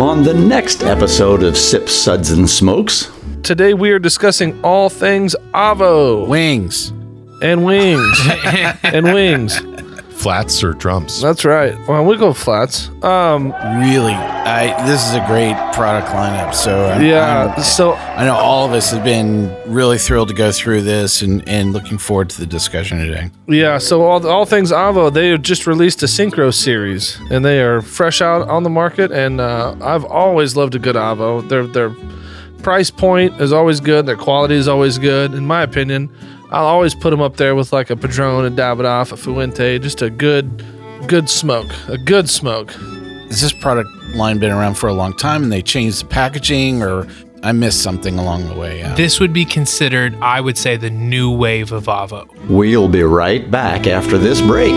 on the next episode of Sip Suds, and Smokes. Today we are discussing all things Avo Wings. and wings and wings. Flats or drums? That's right. Well, we go flats. Um, Really, I this is a great product lineup. So I'm, yeah. I'm- So I know all of us have been really thrilled to go through this and, and looking forward to the discussion today. yeah. So all all things Avo, they have just released a Syncro series, and they are fresh out on the market. And uh, I've always loved a good Avo. Their their price point is always good. Their quality is always good, in my opinion. I'll always put them up there with like a Padron, a Davidoff, a Fuente, just a good, good smoke, a good smoke. Has this product line been around for a long time and they changed the packaging or I missed something along the way? Yeah. This would be considered, I would say, the new wave of Avo. We'll be right back after this break.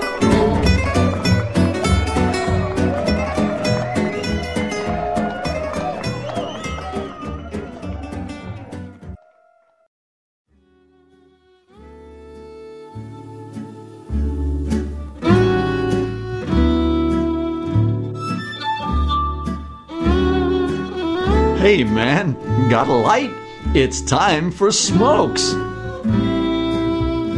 Hey man, got a light? It's time for smokes.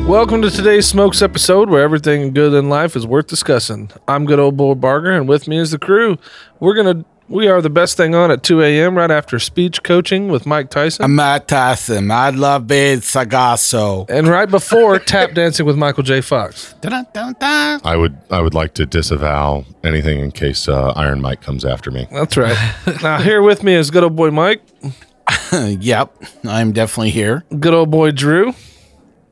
Welcome to today's Smokes episode where everything good in life is worth discussing. I'm good old boy Barger and with me is the crew. We're gonna we are the best thing on at 2 a.m. right after speech coaching with Mike Tyson. I'm Matt Tyson. I love it. Sagasso. and right before tap dancing with Michael J. Fox. I would I would like to disavow anything in case uh, Iron Mike comes after me. That's right. now here with me is good old boy Mike, yep, I'm definitely here. good old boy Drew,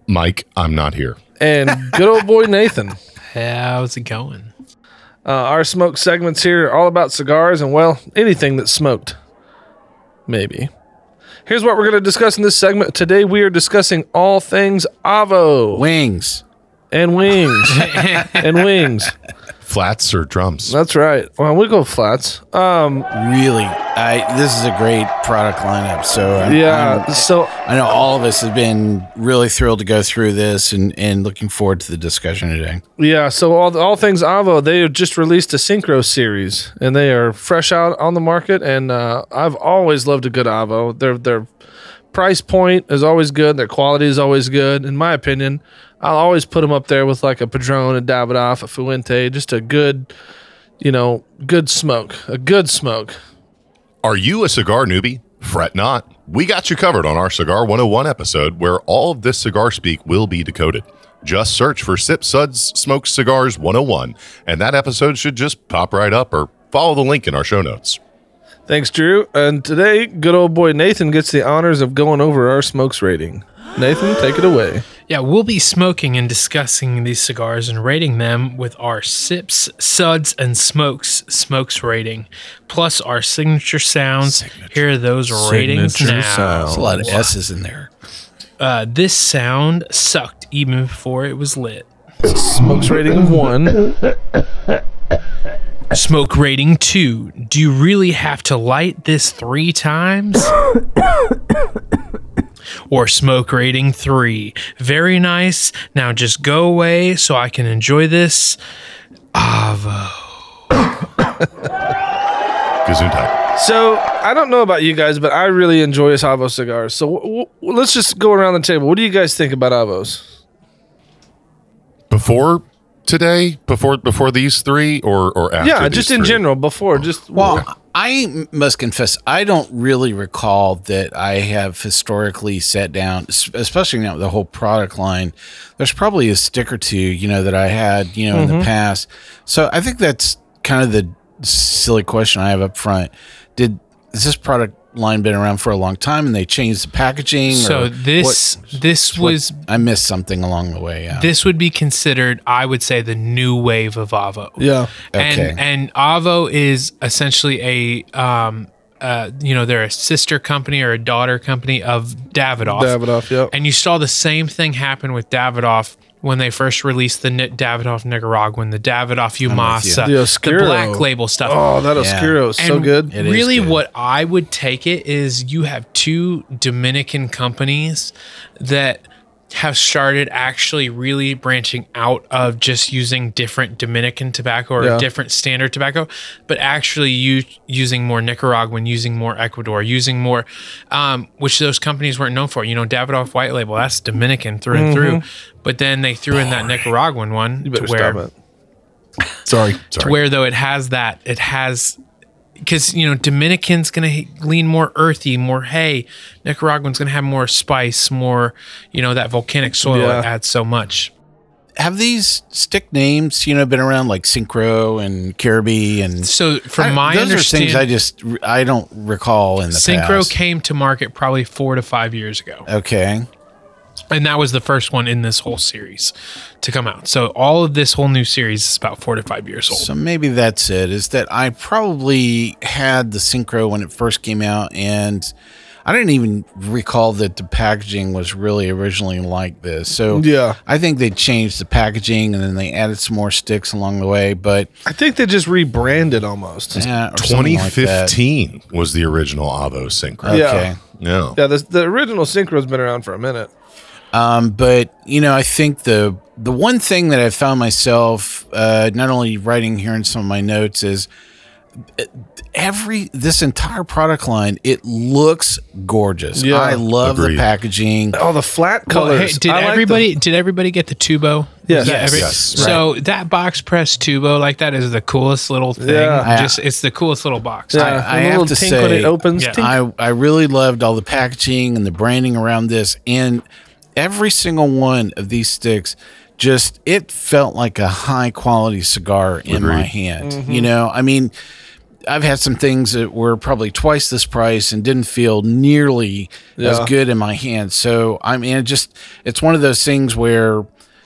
Mike, I'm not here. and good old boy Nathan. How's it going? Uh, our smoke segments here are all about cigars and, well, anything that's smoked. Maybe. Here's what we're going to discuss in this segment. Today we are discussing all things Avo Wings. and wings and wings. Flats or drums? That's right. Well, we go flats. Um, Really, I this is a great product lineup. So I'm, yeah. I'm- So I know all of us have been really thrilled to go through this and, and looking forward to the discussion today. yeah. So all all things Avo, they have just released a Syncro series, and they are fresh out on the market. And uh, I've always loved a good Avo. Their their price point is always good. Their quality is always good, in my opinion. I'll always put them up there with like a Padron, a Davidoff, a Fuente, just a good, you know, good smoke, a good smoke. Are you a cigar newbie? Fret not. We got you covered on our Cigar 101 episode where all of this cigar speak will be decoded. Just search for Sip Suds Smoke Cigars 101, and that episode should just pop right up or follow the link in our show notes. Thanks, Drew. And today, good old boy Nathan gets the honors of going over our smokes rating. Nathan, take it away. Yeah, we'll be smoking and discussing these cigars and rating them with our sips, suds, and smokes smokes rating, plus our signature sounds. Here are those ratings now. There's a lot of S's in there. Uh, this sound sucked even before it was lit. Smokes rating of one. Smoke rating two. Do you really have to light this three times? Or smoke rating three. Very nice. Now just go away so I can enjoy this. Avo. Gesundheit. So I don't know about you guys, but I really enjoy Avo cigars. So w- w- let's just go around the table. What do you guys think about Avos? Before today, before before these three, or or after? yeah, these just in three? general. Before, just Well, I must confess, I don't really recall that I have historically sat down, especially now with the whole product line. There's probably a stick or two, you know, that I had, you know, in the mm-hmm. past. So I think that's kind of the silly question I have up front. Did has this product line been around for a long time and they changed the packaging? So this this what- was I missed something along the way. Yeah. this would be considered, I would say, the new wave of Avo. Yeah. Okay. And and Avo is essentially a um uh you know they're a sister company or a daughter company of Davidoff. Davidoff, yeah. And you saw the same thing happen with Davidoff when they first released the Ni- Davidoff Nicaraguan, the Davidoff Yamasa, The the, Oscuro. black label stuff. Oh, that Yeah. Oscuro is so And good. It is really, good. what I would take it is you have two Dominican companies that have started actually really branching out of just using different Dominican tobacco or Yeah. different standard tobacco, but actually you using more Nicaraguan, using more Ecuador, using more, um, which those companies weren't known for. You know, Davidoff White Label, that's Dominican through and through. But then they threw in that Nicaraguan one Mm-hmm. You better to where stop it. Sorry. to where though it has that it has because you know dominican's gonna lean more earthy more hay nicaraguan's gonna have more spice more you know that volcanic soil Yeah. that adds so much Have these stick names, you know, been around like Syncro and Kirby and so from I- my those are things understanding I just I don't recall in the syncro past. came to market probably four to five years ago Okay. And that was the first one in this whole series to come out so all of this whole new series is about four to five years old So maybe that's it. Is that I probably had the Syncro when it first came out, and I didn't even recall that the packaging was really originally like this. So Yeah. I think they changed the packaging and then they added some more sticks along the way. But I think they just rebranded almost. yeah, or something like 2015 was the original Avo Syncro. Yeah. Okay. Yeah. Yeah, the, the original Syncro's been around for a minute. Um, but you know, I think the the one thing that I found myself uh, not only writing here in some of my notes is uh, every this entire product line it looks gorgeous. Yeah. I love Agreed. the packaging. Oh, the flat Well, colors. hey, did I like the- everybody did everybody get the tubo? Yes. Was that Yes. Yes. So that box press tubo like that is the coolest little thing. Yeah. Just it's the coolest little box. yeah, I- the I have to tink when it say, opens. Yeah. I I really loved all the packaging and the branding around this, and every single one of these sticks. Just it felt like a high quality cigar in my hand. Mm-hmm. You know, I mean, I've had some things that were probably twice this price and didn't feel nearly as good in my hand. So I mean, it just it's one of those things where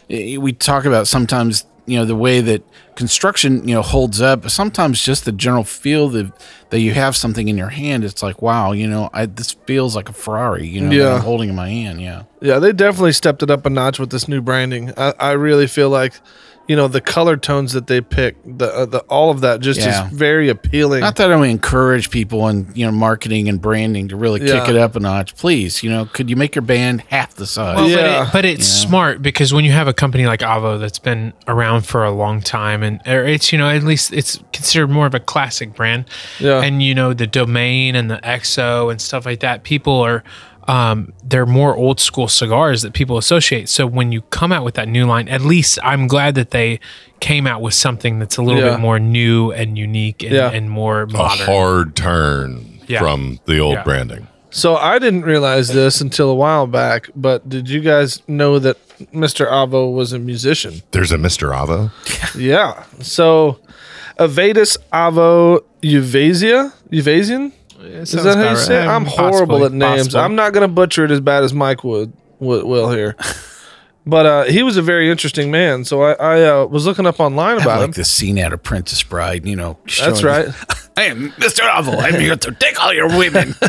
eh, we talk about sometimes you know the way that construction you know holds up. Sometimes just the general feel that that you have something in your hand. It's like wow, you know, I, this feels like a Ferrari. You know, Yeah. I'm holding in my hand. Yeah. Yeah, they definitely stepped it up a notch with this new branding. I, I really feel like, you know, the color tones that they pick, the, uh, the all of that just Yeah. is very appealing. Not that I would encourage people in you know marketing and branding to really Yeah. kick it up a notch. Please, you know, could you make your band half the size? Well, Yeah. but, it, but it's smart because when you have a company like Avo that's been around for a long time and or it's you know at least it's considered more of a classic brand. Yeah. And you know the Domaine and the XO and stuff like that. People are um, they're more old school cigars that people associate. So when you come out with that new line, at least I'm glad that they came out with something that's a little Yeah. bit more new and unique and, Yeah. and more A hard turn Yeah. from the old Yeah. branding. so I didn't realize this until a while back, but did you guys know that Mr. Avo was a musician? There's a Mr. Avo. Yeah. So Avedis Avo Uvasia? Uvezian? Is that how you about say it? right. I'm Possibly, horrible at names. possibly. I'm not going to butcher it as bad as Mike would, would will here. but uh, he was a very interesting man. So I, I uh, was looking up online I about like him. the scene out of Princess Bride, you know. That's right. I am Mr. Novel. I'm here to take all your women.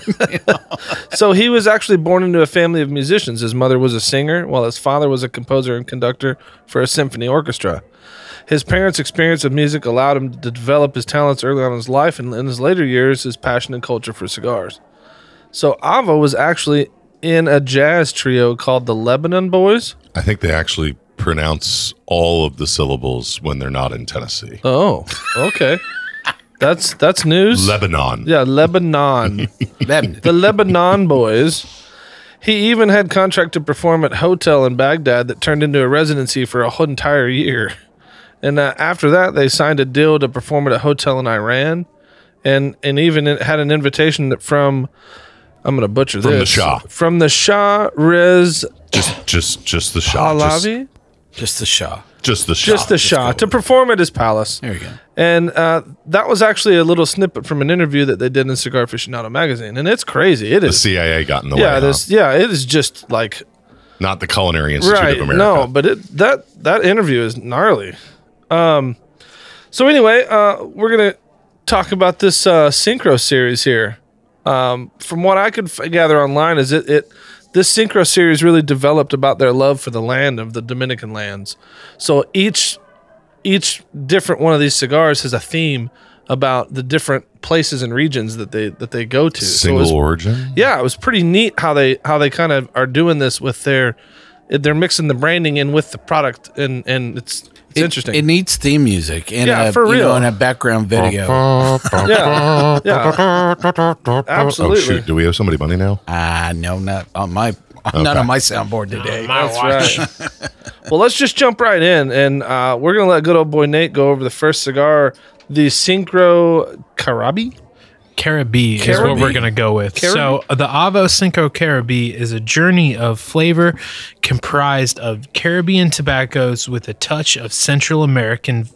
So he was actually born into a family of musicians. His mother was a singer, while his father was a composer and conductor for a symphony orchestra. His parents' experience of music allowed him to develop his talents early on in his life, and in his later years, his passion and culture for cigars. So Avo was actually in a jazz trio called the Lebanon Boys. I think they actually pronounce all of the syllables when they're not in Tennessee. Oh, okay. that's that's news. Lebanon. yeah, Lebanon. Lebanon. the Lebanon Boys. He even had contract to perform at hotel in Baghdad that turned into a residency for a whole entire year. And uh, after that, they signed a deal to perform at a hotel in Iran, and and even had an invitation from I'm going to butcher this From the Shah. from the Shah Riz Just, just, just the shot. Just, Pahlavi. Just the Shah. Just the Shah just the shot to perform at his palace. There you go. And uh, that was actually a little snippet from an interview that they did in Cigar Aficionado magazine, and it's crazy. It The is. CIA got in the yeah, way. this. huh? Yeah, it is just like Not the Culinary Institute right. of America. No, but it that that interview is gnarly. Um, so anyway, uh, we're gonna talk about this uh, syncro series here. Um, from what I could f- gather online, is it it this syncro series really developed about their love for the land of the Dominican lands. So each each different one of these cigars has a theme about the different places and regions that they that they go to. So single was- origin. yeah, it was pretty neat how they how they kind of are doing this with their they're mixing the branding in with the product and and it's it's It- interesting. It needs theme music and Yeah, a, for you know, real. and a background video. yeah, yeah, absolutely. Oh shoot! Do we owe somebody money now? Ah, no, not on my not on my soundboard today. That's right. well, let's just jump right in, and uh, we're gonna let good old boy Nate go over the first cigar, the Syncro Carabi. Caribe is what we're going to go with. So, uh, the Avo Syncro Caribe is a journey of flavor comprised of Caribbean tobaccos with a touch of Central American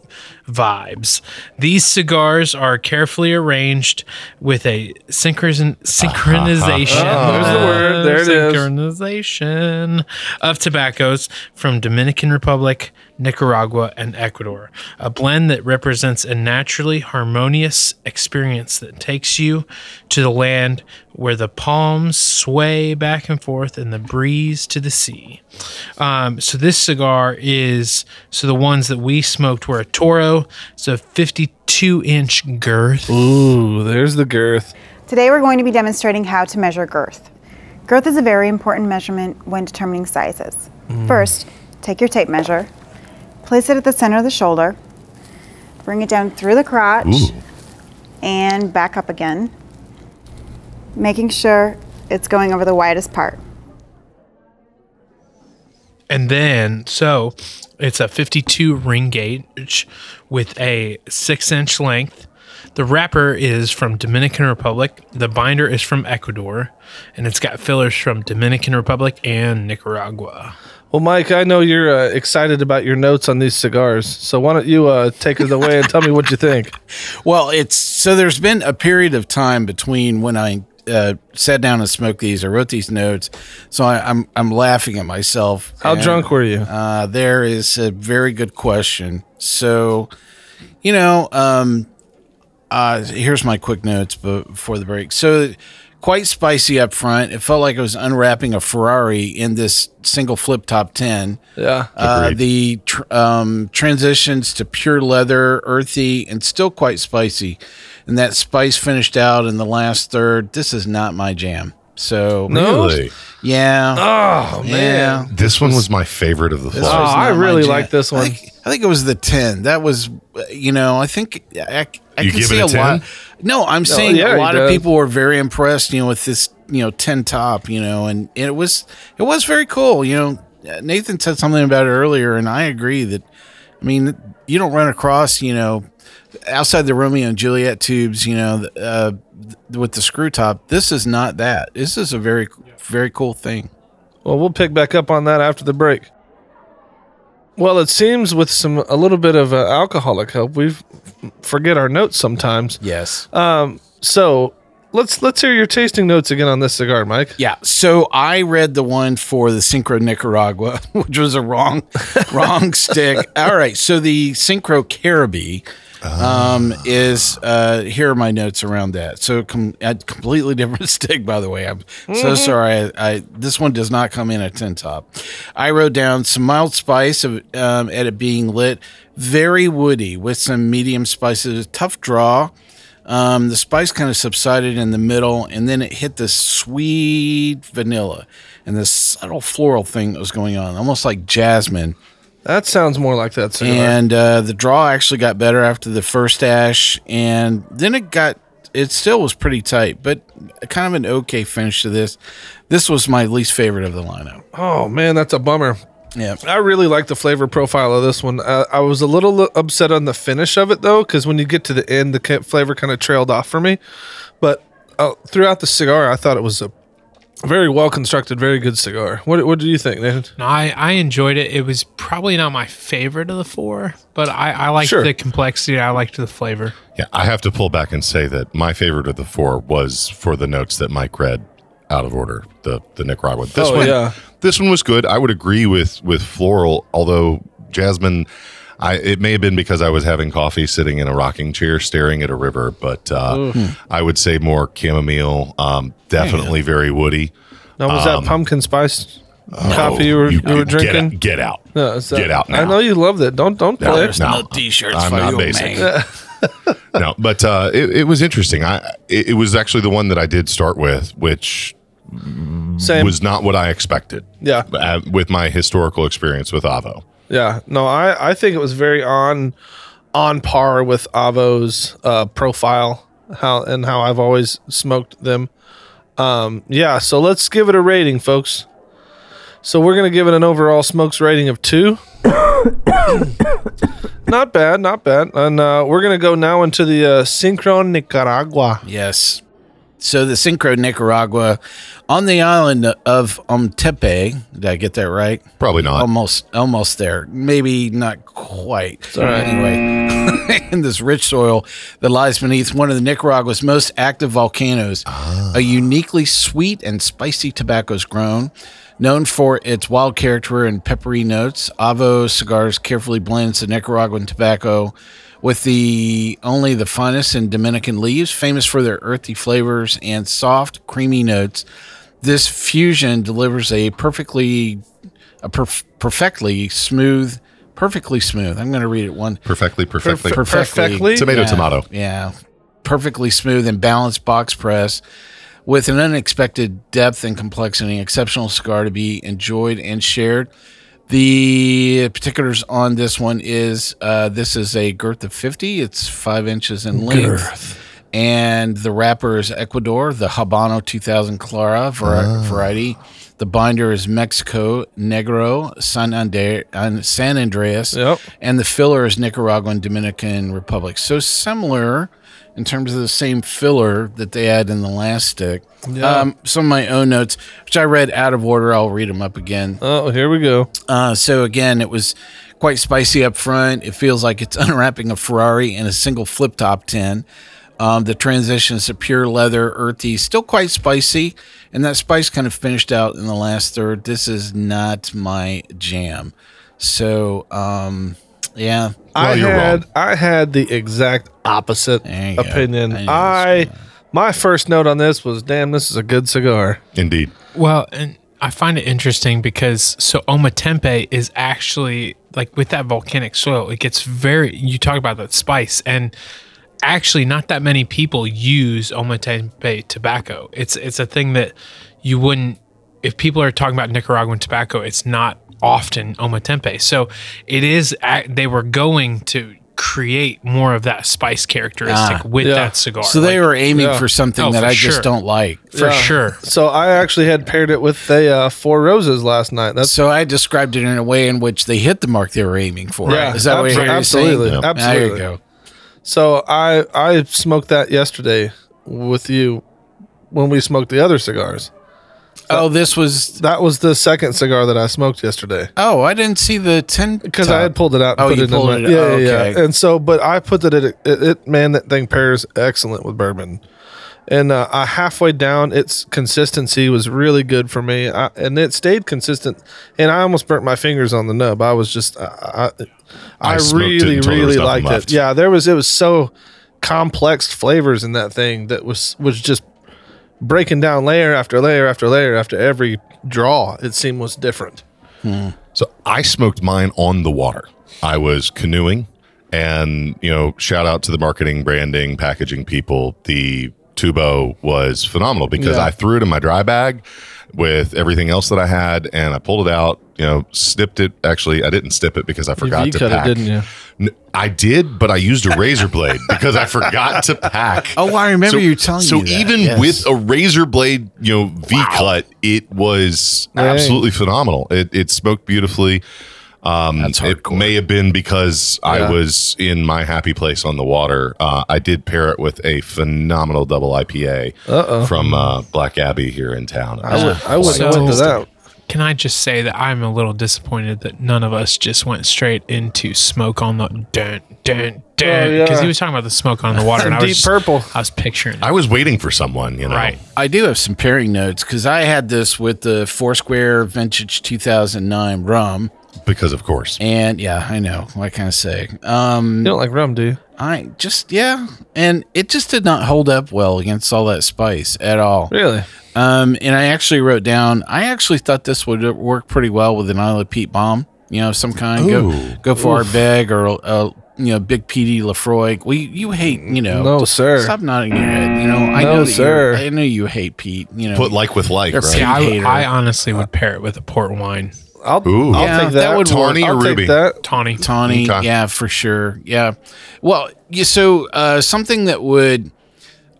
vibes. These cigars are carefully arranged with a synchron- synchronization. Oh, there's the word. There it is. Synchronization of tobaccos from Dominican Republic, Nicaragua, and Ecuador. A blend that represents a naturally harmonious experience that takes you to the land where the palms sway back and forth in the breeze to the sea. Um, so this cigar is so the ones that we smoked were a Toro. It's a 52 inch girth. Ooh, there's the girth. Today we're going to be demonstrating how to measure girth. Girth is a very important measurement when determining sizes. Mm. First, take your tape measure, place it at the center of the shoulder, bring it down through the crotch, Ooh. and back up again, making sure it's going over the widest part. And then, so it's a 52 ring gauge with a six inch length. The wrapper is from Dominican Republic. The binder is from Ecuador, and it's got fillers from Dominican Republic and Nicaragua. Well, Mike, I know you're uh, excited about your notes on these cigars, so why don't you uh, take it away and tell me what you think? Well, it's so there's been a period of time between when I uh, sat down and smoked these. I wrote these notes, so I, I'm I'm laughing at myself. How And, drunk were you? Uh, there is a very good question. So, you know, um, uh, here's my quick notes before the break. So, quite spicy up front. It felt like I was unwrapping a Ferrari in this single flip top ten. Yeah. Uh, the tr- um, transitions to pure leather, earthy, and still quite spicy. And that spice finished out in the last third. This is not my jam. So, No? Really? yeah. Oh yeah. This one was my favorite of the Oh. I really like this one. I think, I think it was the 10. That was, you know, I think I, I You can see a a lot. No, I'm saying yeah, a lot of people were very impressed, you know, with this, you know, 10 top, you know, and, and it was, it was very cool. You know, Nathan said something about it earlier, and I agree that, I mean, you don't run across, you know, outside the Romeo and Juliet tubes, you know, uh, with the screw top. This is not that. This is a very, very cool thing. Well, we'll pick back up on that after the break. Well, it seems with some a little bit of uh, alcoholic help, we forget our notes sometimes. Yes. Um, So let's let's hear your tasting notes again on this cigar, Mike. Yeah. So I read the one for the Syncro Nicaragua, which was a wrong, wrong stick. All right. So the Syncro Caribe um, is uh, here are my notes around that. So com- a completely different stick, by the way. I'm so sorry. I, I this one does not come in a ten top. I wrote down some mild spice of um, at it being lit, very woody with some medium spices, tough draw. Um, the spice kind of subsided in the middle, and then it hit this sweet vanilla and this subtle floral thing that was going on, almost like jasmine. That sounds more like that cigar. And uh, the draw actually got better after the first ash, and then it got. It still was pretty tight, but kind of an okay finish to this. This was my least favorite of the lineup. oh man, that's a bummer. Yeah, I really like the flavor profile of this one. Uh, I was a little upset on the finish of it though, because when you get to the end, the flavor kind of trailed off for me. But uh, throughout the cigar, I thought it was a Very well constructed, very good cigar. What what do you think, Nathan? No, I, I enjoyed it. It was probably not my favorite of the four, but I, I liked Sure. the complexity. I liked the flavor. Yeah, I have to pull back and say that my favorite of the four was for the notes that Mike read out of order. The the Nicaragua. This Oh, one, yeah. this one was good. I would agree with with floral, although jasmine. I, it may have been because I was having coffee sitting in a rocking chair staring at a river, but uh, I would say more chamomile, um, definitely very woody. Now was that pumpkin spice coffee you were, Um, oh, You- you were you get drinking? out- Get out. No, is that- Get out I know you loved it. Don't don't No, play. there's no t-shirts I'm for not you, basic. man. no, but uh, it, it was interesting. I it, it was actually the one that I did start with, which Same. was not what I expected. Yeah. uh, with my historical experience with Avo. Yeah, no, I, I think it was very on on par with Avo's uh, profile, how and how I've always smoked them. Um, yeah, so let's give it a rating, folks. So we're gonna give it an overall smokes rating of two. not bad, not bad. And uh, we're gonna go now into the uh, Synchron Nicaragua. Yes. So the Syncro Nicaragua on the island of Omtepe, did I get that right? Probably not. Almost, almost there. Maybe not quite. all right. Anyway, in this rich soil that lies beneath one of the Nicaragua's most active volcanoes, ah. a uniquely sweet and spicy tobacco is grown. Known for its wild character and peppery notes, Avo Cigars carefully blends the Nicaraguan tobacco with the only the finest in Dominican leaves, famous for their earthy flavors and soft, creamy notes. This fusion delivers a perfectly a perf- perfectly smooth, perfectly smooth. I'm going to read it one. perfectly, perfectly. Perf- Perfectly? Tomato, yeah, tomato. Yeah, perfectly smooth and balanced box press with an unexpected depth and complexity. Exceptional cigar to be enjoyed and shared. The particulars on this one is uh, this is a girth of 50. It's five inches in length. And the wrapper is Ecuador, the Habano 2000 Clara vari- variety. The binder is Mexico Negro, San, Andre- uh, San Andreas. Yep. And the filler is Nicaraguan Dominican Republic. So similar in terms of the same filler that they had in the last stick. Um, some of my own notes, which I read out of order, I'll read them up again. Oh, here we go. Uh, so again, it was quite spicy up front. It feels like it's unwrapping a Ferrari in a single flip top tin. Um, the transition is to pure leather, earthy, still quite spicy, and that spice kind of finished out in the last third. This is not my jam. So, um, yeah, I you're had wrong. I had the exact opposite There you go. opinion. I I, my first note on this was, "Damn, this is a good cigar." Indeed. Well, and I find it interesting because so Ometepe is actually like with that volcanic soil, it gets very. You talk about that spice, and actually, not that many people use Ometepe tobacco. It's it's a thing that you wouldn't. If people are talking about Nicaraguan tobacco, it's not often Ometepe. So it is. They were going to create more of that spice characteristic Ah, with yeah. that cigar. So they Like, were aiming yeah. for something Oh, that for I sure. just don't like. for Yeah. sure. So I actually had paired it with the uh, Four Roses last night. That's So I described it in a way in which they hit the mark they were aiming for. Yeah, Is that what you're absolutely, saying? Yep. There you absolutely. go. so. I I smoked that yesterday with you when we smoked the other cigars. Oh, this was. That was the second cigar that I smoked yesterday. Oh, I didn't see the tin. because I had pulled it out. And Oh, put you it pulled in my, it- Yeah, oh, yeah, okay. yeah. And so, but I put that it, it, it. Man, that thing pairs excellent with bourbon. And uh, I halfway down, its consistency was really good for me, I, and it stayed consistent. And I almost burnt my fingers on the nub. I was just, I, I, I, I smoked it really, until there was really nothing liked left. it. Yeah, there was. It was so complex flavors in that thing that was was just breaking down layer after layer after layer after every draw. It seemed was different. Hmm. So I smoked mine on the water. I was canoeing, and you know, shout out to the marketing, branding, packaging people. The tubo was phenomenal because Yeah. I threw it in my dry bag with everything else that I had, and I pulled it out. You know, snipped it. Actually, I didn't snip it because I forgot to V-cut it, pack. didn't you? N- I did, but I used a razor blade because I forgot to pack. Oh, I remember so, you telling so me So even yes. with a razor blade, you know, V cut, it was Dang. absolutely phenomenal. It, it smoked beautifully. Um, That's it may have been because I was in my happy place on the water. Uh, I did pair it with a phenomenal double IPA from uh, Black Abbey here in town. I would. I wouldn't So- went to that. Can I just say that I'm a little disappointed that none of us just went straight into smoke on the dun dun dun yeah. because he was talking about the smoke on the water and I Deep was purple. I was picturing it. I was waiting for someone, you know. right. I do have some pairing notes because I had this with the Foursquare Vintage 2009 rum, Because of course. and yeah, I know. What can I say? Um, You don't like rum, do you? I just yeah, and it just did not hold up well against all that spice at all. Really? Um, and I actually wrote down. I actually thought this would work pretty well with an Islay peat bomb. You know, of some kind. Ooh. Go go for Ardbeg or uh, you know, big PD Laphroaig. We you hate you know. No, sir. Stop nodding your head. You know, I No, know sir. I know you hate peat. You know, Put like with like, They're right? Pete Yeah, I. I honestly would pair it with a port wine. I'll. Ooh. I'll Yeah, take that that. would work. Tawny or I'll take Ruby? that. Tawny. Tawny, Okay. yeah, for sure. Yeah. Well, yeah, so uh, something that would,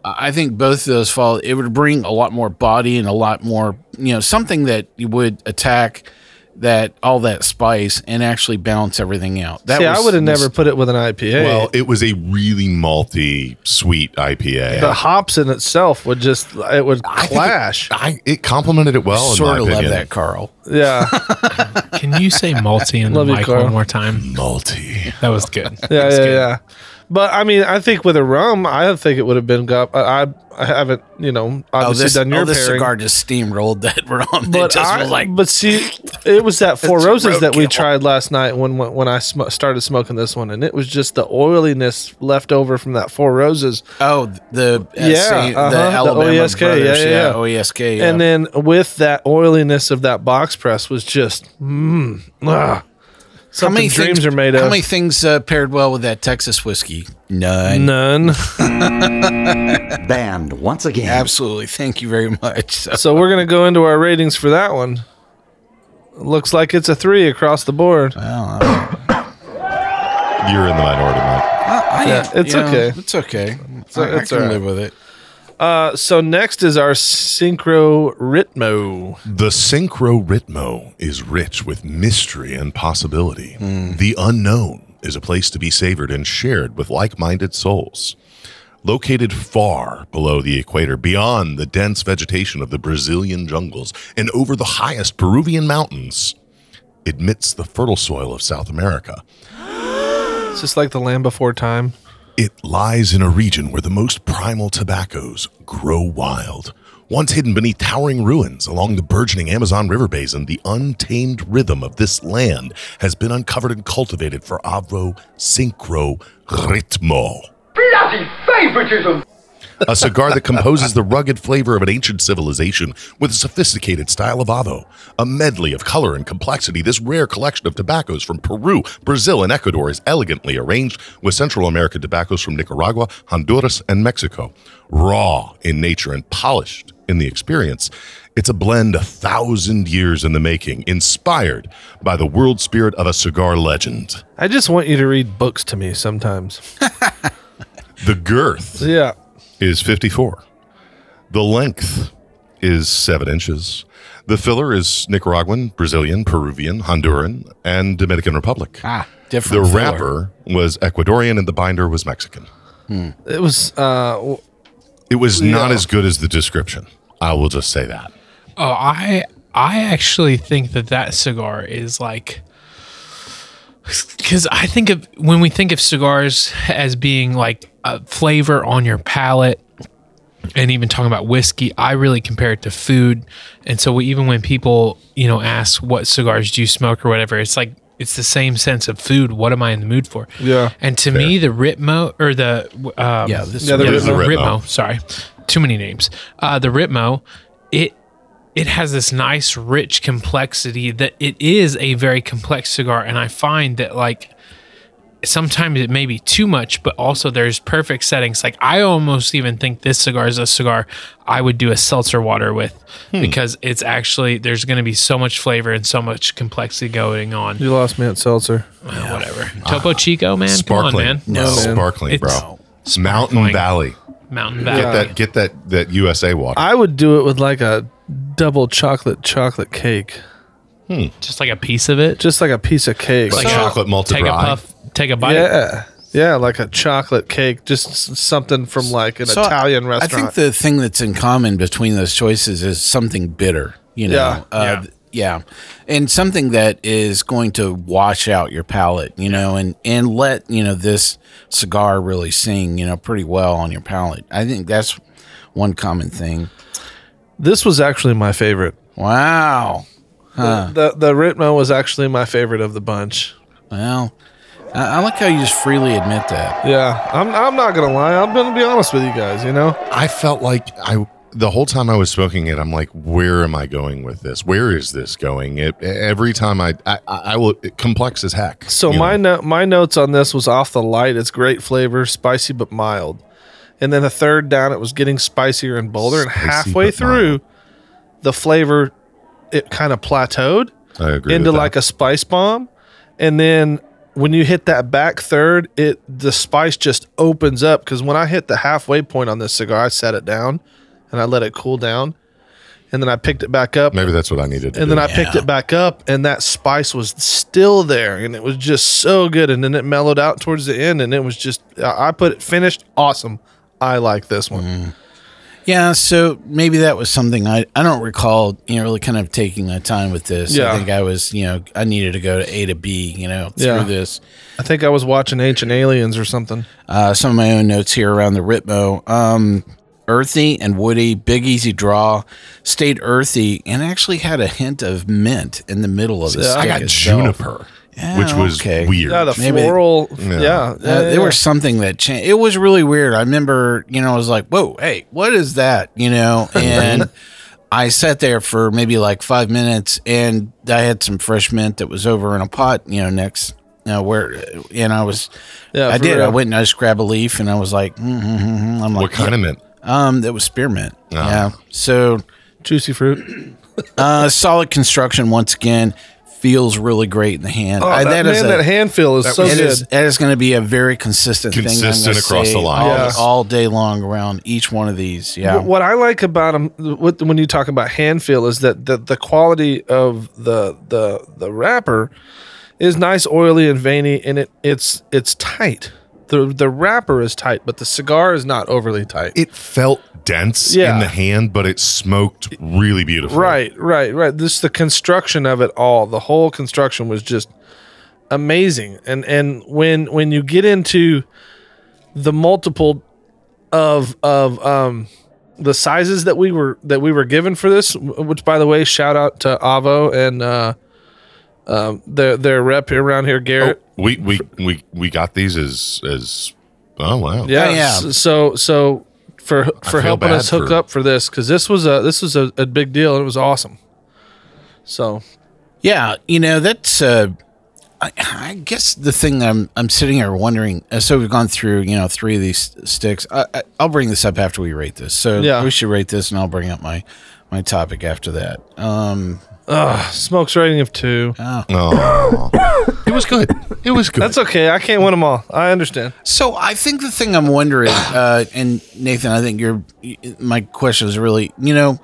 I think both of those fall, it would bring a lot more body and a lot more, you know, something that you would attack that all that spice and actually balance everything out. That See, I would have never put it with an IPA. Well, it was a really malty, sweet IPA. the hops in itself would just it would I think it- clash. I, it complemented it well. Sort in of my love that, Carl. yeah, Can you say malty in the Love you, mic Carl. one more time? Malty. That was good. yeah, That was yeah, good. yeah. But I mean, I think with a rum, I don't think it would have been got. I, I, haven't, you know, Oh, obviously this, done your oh, this pairing. cigar just steamrolled that rum. it but just I, was like, but see, it was that Four Roses that we tried last night when when when I sm- started smoking this one, and it was just the oiliness left over from that Four Roses. oh, the uh, Yeah, Saint- uh-huh, the the Alabama OESK, brothers, yeah, yeah, yeah. OESK, yeah. And then with that oiliness of that box press was just mm, ah, How many dreams things, are made How of. many things uh, paired well with that Texas whiskey? None. None. Banned once again. Absolutely. Thank you very much. So, so we're gonna go into our ratings for that one. Looks like it's a three across the board. You're in the minority, Mike. I, Yeah, it's you know, okay. It's okay. it's I, I all can right. live with it. Uh, so next is our Syncro Ritmo. The Syncro Ritmo is rich with mystery and possibility. Hmm. The unknown is a place to be savored and shared with like minded souls. Located far below the equator, beyond the dense vegetation of the Brazilian jungles, and over the highest Peruvian mountains, amidst the fertile soil of South America, It's just like the Land Before Time. It lies in a region where the most primal tobaccos grow wild. Once hidden beneath towering ruins along the burgeoning Amazon River basin, the untamed rhythm of this land has been uncovered and cultivated for Avo Syncro Ritmo. Bloody favoritism! A cigar that composes the rugged flavor of an ancient civilization with a sophisticated style of Avo. A medley of color and complexity, this rare collection of tobaccos from Peru, Brazil, and Ecuador is elegantly arranged with Central American tobaccos from Nicaragua, Honduras, and Mexico. Raw in nature and polished in the experience, it's a blend a thousand years in the making, inspired by the world spirit of a cigar legend. I just want you to read books to me sometimes. The girth Yeah. Is 54. The length is 7 inches. The filler is Nicaraguan, Brazilian, Peruvian, Honduran, and Dominican Republic. Ah, the different. filler. wrapper was Ecuadorian and the binder was Mexican. It was uh w- It was not as good as the description. I will just say that. Oh, I I actually think that that cigar is like because I think of when we think of cigars as being like a flavor on your palate, and even talking about whiskey, I really compare it to food. And so we, even when people you know ask what cigars do you smoke or whatever, it's like it's the same sense of food. What am I in the mood for? Yeah. And to me, the Ritmo or the um, Yeah, this Yeah, the yeah, Ritmo. the Ritmo. Ritmo. Sorry, too many names. Uh, the Ritmo, it it has this nice, rich complexity that it is a very complex cigar, and I find that like sometimes it may be too much, but also there's perfect settings. Like I almost even think this cigar is a cigar I would do a seltzer water with Hmm. because it's actually there's going to be so much flavor and so much complexity going on. you lost me at seltzer. Uh, whatever. Topo Chico, man, Sparkling. come on, man. No. man. Sparkling, It's bro. Mountain sparkling. Valley. Mountain Valley. Get that get that that USA water. I would do it with like a double chocolate chocolate cake. Just like a piece of it. just like a piece of cake. Like So- chocolate malted take a puff, take a bite. yeah, yeah, like a chocolate cake, just something from like an So I- Italian I think the thing that's in common between those choices is something bitter. You know, Yeah. uh, Yeah. yeah, and something that is going to wash out your palate. You know, and and let you know this cigar really sing. You know, pretty well on your palate. I think that's one common thing. this was actually my favorite. Wow. The the Ritmo was actually my favorite of the bunch. Well, I, I like how you just freely admit that. Yeah, I'm I'm not gonna lie. I'm gonna be honest with you guys. You know, I felt like I the whole time I was smoking it, I'm like, where am I going with this? Where is this going? It, every time I, I, I will it, complex as heck. So my know? no- my notes on this was off the light. It's great flavor, spicy but mild. And then the third down, it was getting spicier and bolder. And halfway but through, the flavor it kind of plateaued I agree into like a spice bomb. And then when you hit that back third, it the spice just opens up. Because when I hit the halfway point on this cigar, I set it down and I let it cool down. And then I picked it back up maybe that's what I needed. To and do. then I picked it back up, and that spice was still there, and it was just so good. And then it mellowed out towards the end, and it was just I I put it finished awesome. I like this one. Mm. Yeah, so maybe that was something I, I don't recall, you know, really kind of taking my time with this. Yeah. I think I was, you know, I needed to go to A to B, you know, through Yeah. this. I think I was watching Ancient Aliens or something. Uh, some of my own notes here around the Ritmo. Um, earthy and woody, big easy draw, stayed earthy, and actually had a hint of mint in the middle of the Yeah. stick I got itself. juniper, Yeah, which was okay. weird. Yeah, the Maybe- floral. Yeah. Yeah, Uh, yeah, there yeah. was something that changed. It was really weird. I remember, you know, I was like, "Whoa, hey, what is that?" You know, and I sat there for maybe like five minutes, and I had some fresh mint that was over in a pot, you know, next. You know, where and I was, Yeah, I for did. I went and I just grabbed a leaf, and I was like, mm mm, mm, mm. I'm like, what kind of mint? Um, that was spearmint. Oh. Yeah. So, juicy fruit. uh, solid construction once again. Feels really great in the hand. Oh, I- that, is man, a- that hand feel is so good. is, that is going to be a very consistent, thing. Consistent gonna across say the line. all, Yeah. all day long around each one of these. Yeah, What- What I like about them, what, when you talk about hand feel, is that the, the quality of the the the wrapper is nice, oily and veiny, and it it's it's tight. The The wrapper is tight, but the cigar is not overly tight. It felt dense Yeah. in the hand, but it smoked really beautiful. Right, right, right. This the construction of it all. The whole construction was just amazing. And and when when you get into the multiple of of um the sizes that we were that we were given for this, which by the way, shout out to Avo and uh um their their rep here around here, Garrett. We we we we got these as as oh wow yeah, yeah. So so for for helping us hook for- up for this because this was a this was a, a big deal and it was awesome. So Yeah, you know that's. Uh, I, I guess the thing that I'm I'm sitting here wondering. uh, So we've gone through you know three of these sticks. I, I, I'll bring this up after we rate this. So Yeah. we should rate this, and I'll bring up my my topic after that. Um, Ugh, smokes rating of two. Oh, it was good. It was good. That's okay. I can't win them all. I understand. so I think the thing I'm wondering, uh, and Nathan, I think your my question is really, you know,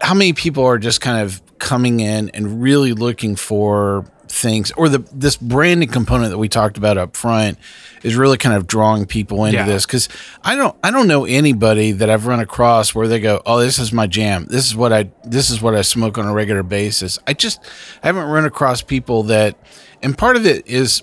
how many people are just kind of coming in and really looking for things or the this branding component that we talked about up front is really kind of drawing people into Yeah. this. Because I don't I don't know anybody that I've run across where they go oh this is my jam. This is what I this is what I smoke on a regular basis. I just I haven't run across people that and part of it is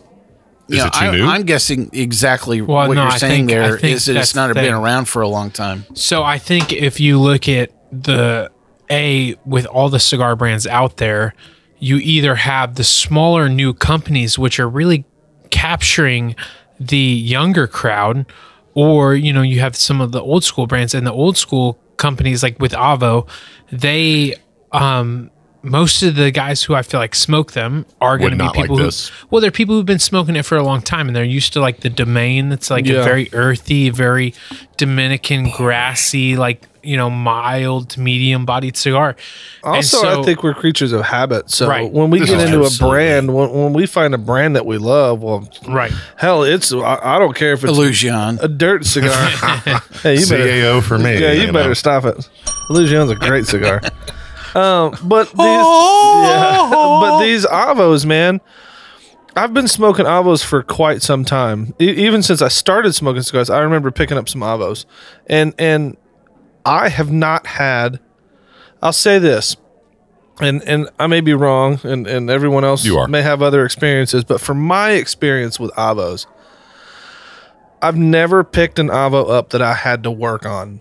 you Is know, I? I'm guessing exactly Well, what no, you're I saying think- there is that it's not been around for a long time. So I think if you look at the A with all the cigar brands out there, you either have the smaller new companies which are really capturing the younger crowd, or you know, you have some of the old school brands and the old school companies like with Avo, they um most of the guys who I feel like smoke them are going to be not like people this. who well they're people who've been smoking it for a long time and they're used to like the Domaine that's like Yeah. a very earthy very dominican grassy like you know mild to medium bodied cigar Also, so- I think we're creatures of habit. So Right. when we get is into a brand, when, when we find a brand that we love, well, right hell, it's I, I don't care if it's illusion a dirt cigar. hey, you better, CAO for me. yeah, you, you better know. stop it. Illusion's a great cigar. Um, but these, yeah, but these avos, man. I've been smoking avos for quite some time. E- even since I started smoking cigars, I remember picking up some avos, and and I have not had. I'll say this, and and I may be wrong, and and everyone else You are. may have other experiences, but from my experience with avos, I've never picked an avo up that I had to work on.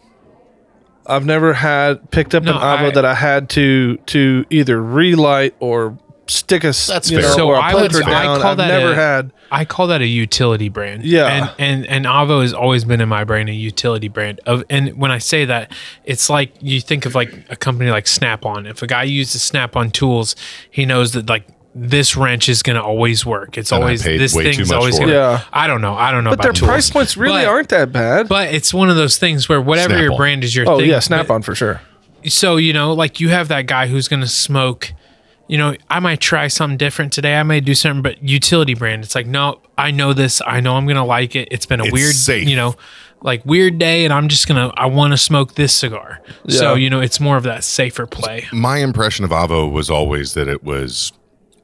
I've never had picked up No, an avo I- that I had to to either relight or stick a That's you fair. know, So or a I would- poker I down. call I've that never a- had. I call that a utility brand. Yeah. And and and Avo has always been in my brain a utility brand. Of and when I say that, it's like you think of like a company like Snap-on. If a guy uses Snap-on tools, he knows that like this wrench is going to always work. It's And I always paid this way too thing's much always going it. to Yeah. I don't know. I don't know But their tools. price points really But- aren't that bad. But it's one of those things where whatever your Snap-on. brand is your oh thing. yeah, but- Snap on for sure. so you know like you have that guy who's going to smoke you know i might try something different today i may do something but utility brand it's like no i know this i know i'm going to like it it's been a It's weird safe. you know like weird day and i'm just going to i want to smoke this cigar so you know it's more of that safer play My impression of Avo was always that it was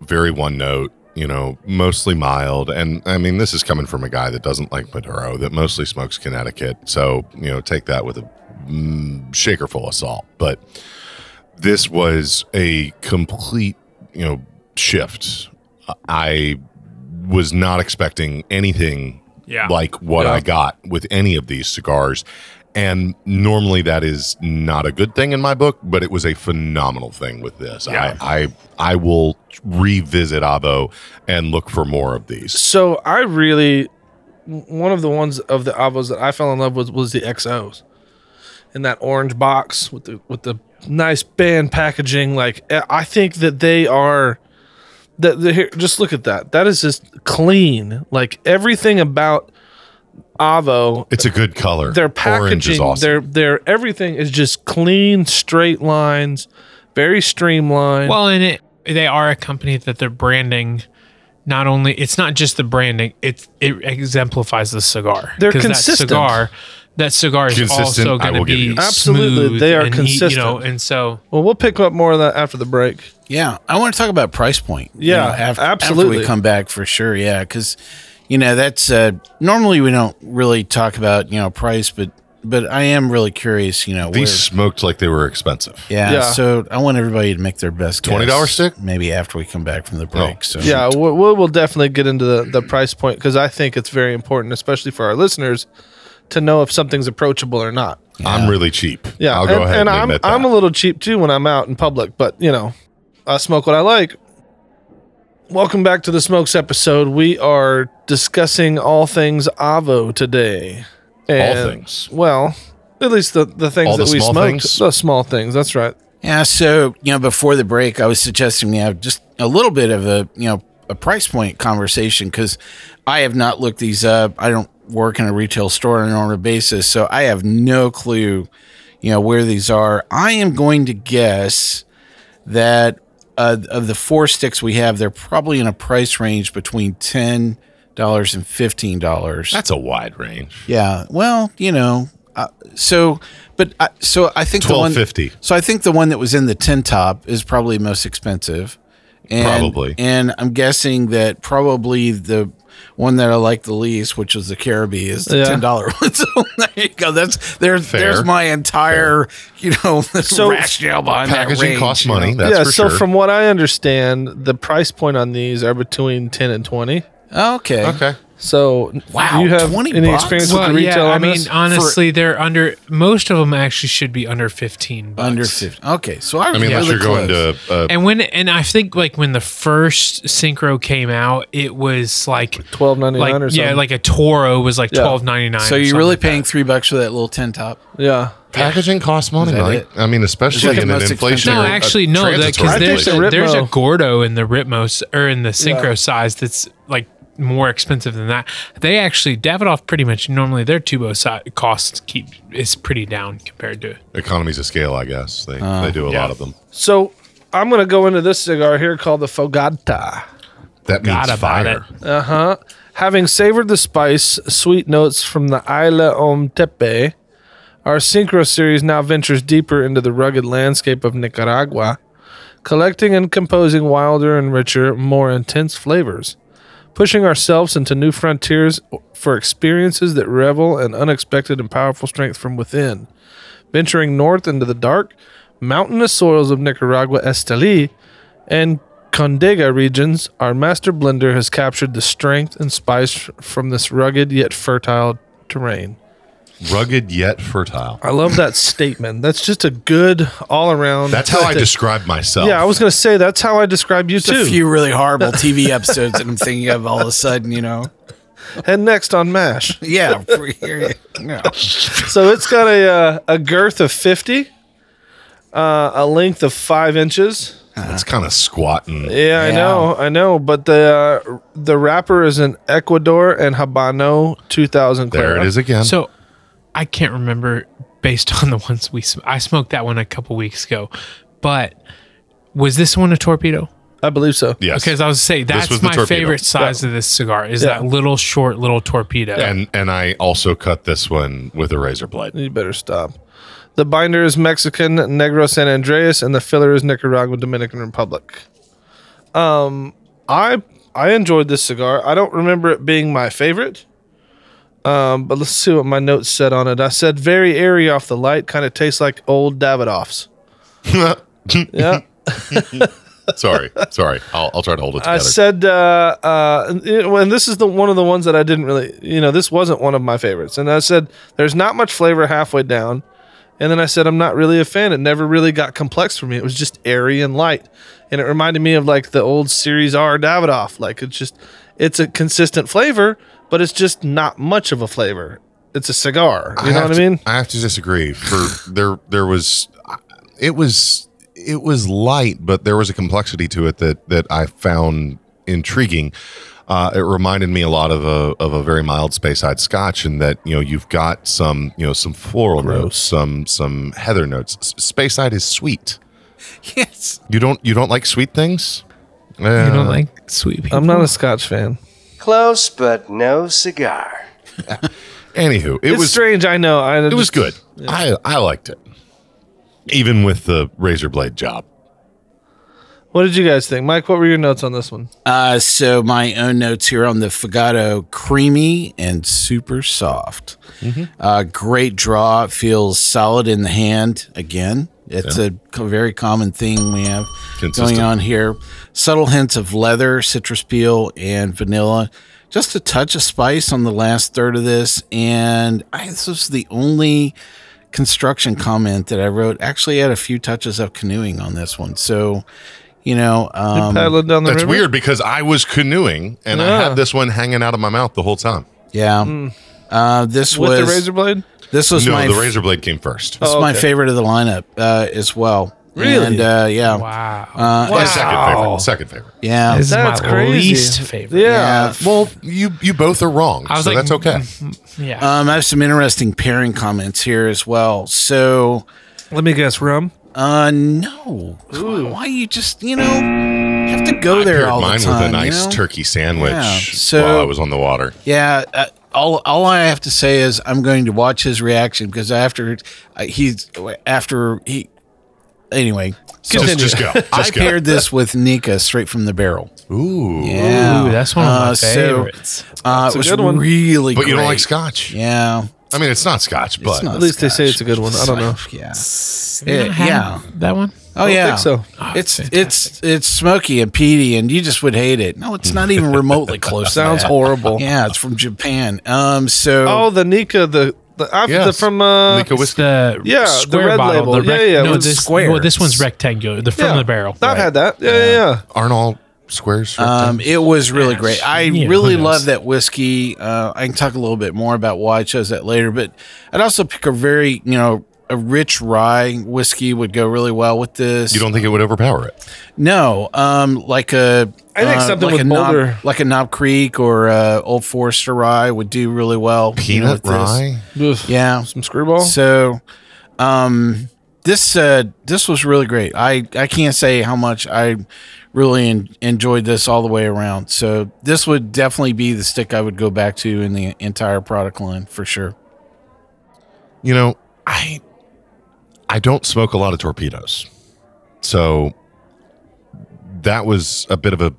very one note, you know, mostly mild. And I mean, this is coming from a guy that doesn't like Maduro, that mostly smokes Connecticut. So, you know, take that with a mm, shaker full of salt. But this was a complete, you know, shift. I was not expecting anything Yeah. like what I got with any of these cigars. And normally that is not a good thing in my book, but it was a phenomenal thing with this. Yeah. I, I I will revisit Avo and look for more of these. So I really, one of the ones of the avos that I fell in love with was the XOs, in that orange box with the with the nice band packaging. Like eh, I think that they are. That the, here, just look at that. That is just clean. Like everything about Avo, It's a good color. their Orange is packaging, awesome. their their everything is just clean, straight lines, very streamlined. well and it they are a company that they're branding not only it's not just the branding it it exemplifies the cigar They're consistent. that cigar that cigar is Consistent, also going to will give be you. Absolutely, they are and he- you know consistent. and so well, we'll pick up more of that after the break. Yeah, I want to talk about price point. you Yeah, know, after, After absolutely. we come back for sure. Yeah, because you know that's uh, normally we don't really talk about you know price, but but I am really curious. You know, where, These smoked like they were expensive. yeah, Yeah. So I want everybody to make their best. $20 stick? Maybe after we come back from the break. Oh. So Yeah, we'll, we'll, we'll definitely get into the, the price point because I think it's very important, especially for our listeners, to know if something's approachable or not. I'm really cheap. Yeah, I'll go and, ahead and and, I'm admit that. I'm a little cheap too when I'm out in public, but you know, I smoke what I like. Welcome back to the Smokes episode. We are discussing all things Avo today. And, things. Well, at least the the things All that the we small smoked, things? the small things. That's right. Yeah, so you know, before the break, I was suggesting we have just a little bit of a you know a price point conversation because I have not looked these up. I don't work in a retail store on a normal basis, so I have no clue, you know, where these are. I am going to guess that uh, of the four sticks we have, they're probably in a price range between ten dollars and fifteen dollars. That's a wide range. Yeah. Well, you know, uh, so but I, so I think the one $12.50. So I think the one that was in the tin top is probably most expensive. And, Probably. And I'm guessing that probably the one that I like the least, which was the Caribbean, is the Yeah. ten dollar one. So there you go. That's there's Fair. there's my entire you know So- rationale behind that Packaging range, costs you know? money. That's yeah. for so sure. from what I understand, the price point on these are between ten and twenty. Okay. okay. So, Wow, do you have 20 any bucks? experience well, with the retail yeah, I on mean, this? honestly, they're under. Most of them actually should be under fifteen. Bucks. Under fifty. Okay. So I, I mean, unless really you're going close. to uh, And when and I think like when the first Syncro came out, it was like Twelve ninety like nine or something. yeah, like a Toro was like Yeah. twelve ninety nine. So you're really paying three bucks for that little tin top? yeah. packaging costs money, that right? it? I mean, especially Is in an most inflation. expensive? No, uh, actually, no, transitory because think there's the a, there's a Gordo in the Ritmos or in the Syncro Yeah. size that's like more expensive than that. They actually Davidoff pretty much normally their tubo si- costs keep is pretty down compared to economies of scale, I guess. They Uh, they do a yeah. lot of them. So I'm gonna go into this cigar here called the Fogata. That means Forgot about fire. Uh huh. Having savored the spice, sweet notes from the Isla Ometepe Our Syncro series now ventures deeper into the rugged landscape of Nicaragua, collecting and composing wilder and richer, more intense flavors, pushing ourselves into new frontiers for experiences that revel in unexpected and powerful strength from within. Venturing north into the dark, mountainous soils of Nicaragua Esteli and Condega regions, our master blender has captured the strength and spice from this rugged yet fertile terrain. Rugged yet fertile. I love that statement. That's just a good all around. That's how I describe myself. Yeah, I was going to say that's how I describe you Just too. a few really horrible TV episodes that I'm thinking of all of a sudden, you know. and next on MASH. Yeah, for So it's got a uh, a girth of 50, uh, a length of 5 inches. It's kind of squatting. Yeah, I know. I know, but the uh, the wrapper is an Ecuador and Habano 2000 There it is again. So I can't remember based on the ones we sm- I smoked that one a couple weeks ago, but was this one a torpedo? I believe so. yes. Because I was say that's was the my torpedo. favorite size of this cigar is Yeah. that little short little torpedo. and and I also cut this one with a razor blade. You better stop. The binder is Mexican Negro San Andrés, and the filler is Nicaragua Dominican Republic. Um, I I enjoyed this cigar. I don't remember it being my favorite. Um, but let's see what my notes said on it. I said very airy off the light, kind of tastes like old Davidoffs. yeah, sorry, sorry. I'll, I'll try to hold it together. I said, uh, uh, and, and this is the one of the ones that I didn't really, you know, this wasn't one of my favorites. And I said, there's not much flavor halfway down. And then I said, I'm not really a fan. It never really got complex for me. It was just airy and light. And it reminded me of like the old Series R Davidoff. Like it's just, it's a consistent flavor, but it's just not much of a flavor. It's a cigar. You know have what I mean? I have to disagree. For there, there was, it was, it was light, but there was a complexity to it that that I found intriguing. Uh, it reminded me a lot of a of a very mild Speyside Scotch, in that you know you've got some you know some floral notes, some some heather notes. S- Speyside is sweet. Yes. You don't you don't like sweet things. you Uh, don't like sweet people. I'm not a Scotch fan. Close, but no cigar. Anywho, it it's was strange. I know. I it was good. I I liked it, even with the razor blade job. What did you guys think? Mike, what were your notes on this one? Uh, so my own notes here on the Fogata, creamy and super soft. Uh, great draw. It feels solid in the hand. Again, it's a very common thing we have Consistent. going on here. Subtle hints of leather, citrus peel, and vanilla. Just a touch of spice on the last third of this, and I, this was the only construction comment that I wrote. Actually, had a few touches of canoeing on this one, so you know, um, Paddling down the That's river? weird because I was canoeing and I had this one hanging out of my mouth the whole time. Yeah. Uh, this was With was the razor blade? This was no, my the razor blade came first. this is Oh, my favorite of the lineup uh, as well. Really? And uh, yeah, wow. Uh, My second favorite. Second favorite. yeah. this is That's my crazy. least favorite. Yeah. Yeah. Well, you you both are wrong, I was so like, that's okay. Yeah. Um, I have some interesting pairing comments here as well. So, Let me guess, rum. uh, no, why you just you know have to go I there all the time? Mine with a nice you know? turkey sandwich Yeah, so- while I was on the water. Yeah. Uh, all, all I have to say is I'm going to watch his reaction because after uh, he's after he anyway. So Just, just go. Just I go. paired this with Nikka straight from the barrel. Ooh. Yeah, Ooh, that's one of my Uh, so, favorites. Uh, a it was good one. really, But you don't like scotch. Yeah, I mean, it's not scotch, but not At least they say it's a good one. I don't know. Yeah, You Yeah, yeah. that one. Oh yeah, think so. Oh, it's it's it's it's smoky and peaty, and you just would hate it. No, it's not even remotely close. Sounds that. horrible. Yeah, it's from Japan. Um, so Oh, the Nikka, the the, I've, the from uh, Nikka It's whiskey. the Yeah, the square red bottle. label. The Yeah, yeah, no, this square. Well, this one's rectangular. The from yeah, the barrel. I've had that. Yeah, yeah, yeah. Aren't all squares? Um, it was really great. I Yeah, really love that whiskey. Uh, I can talk a little bit more about why I chose that later, but I'd also pick a very, you know, a rich rye whiskey would go really well with this. you don't think it would overpower it? No, um, like a I think uh, something like with a Knob, like a Knob Creek or uh, Old Forester rye would do really well. you know, Peanut with rye? Ugh. Yeah. Some screwball. So, um, this uh, this was really great. I I can't say how much I really en- enjoyed this all the way around. So this would definitely be the stick I would go back to in the entire product line for sure. You know, I I don't smoke a lot of torpedoes. So that was a bit of a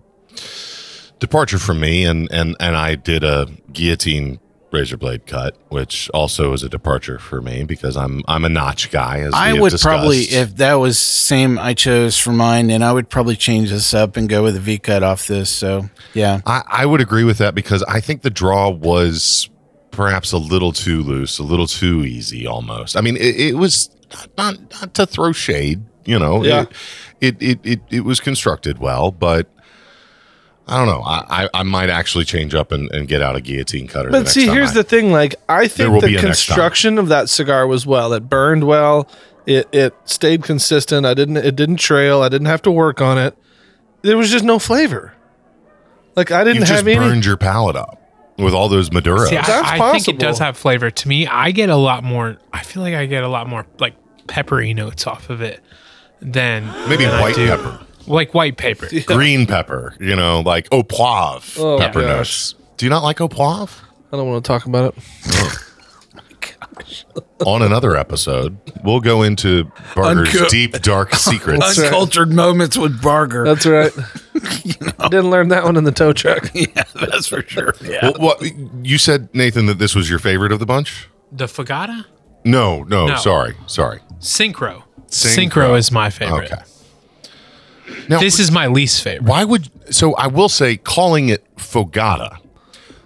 departure from me and and and I did a guillotine razor blade cut, which also is a departure for me because I'm I'm a notch guy as I would probably, if that was same I chose for mine, and I would probably change this up and go with a V cut off this. So yeah, I, I would agree with that because I think the draw was perhaps a little too loose, a little too easy almost. I mean, it, it was not, not not to throw shade, you know. Yeah. It, it, it it it was constructed well, but I don't know. I, I, I might actually change up and, and get out a guillotine cutter. But next see, time here's I- the thing. Like, I think the a next time. construction of that cigar was well. It burned well. It it stayed consistent. I didn't. It didn't trail. I didn't have to work on it. There was just no flavor. Like I didn't just have any. burned your palate up with all those Maduros. See, I, I think it does have flavor. To me, I get a lot more. I feel like I get a lot more like peppery notes off of it than Maybe than I white do- pepper, like white pepper. green pepper. You know, like au poivre Oh, pepper gosh. notes. Do you not like au poivre? I don't want to talk about it. on another episode, we'll go into Barger's Unco- deep, dark secrets. right. uncultured moments with Barger. That's right. you Didn't learn that one in the tow truck. yeah, that's for sure. Yeah. Well, what, you said, Nathan, that this was your favorite of the bunch? The Fogata No, no, No. sorry, sorry. Syncro. Syncro. Syncro is my favorite. Okay. Now, This is my least favorite. why would so? I will say, calling it Fogata,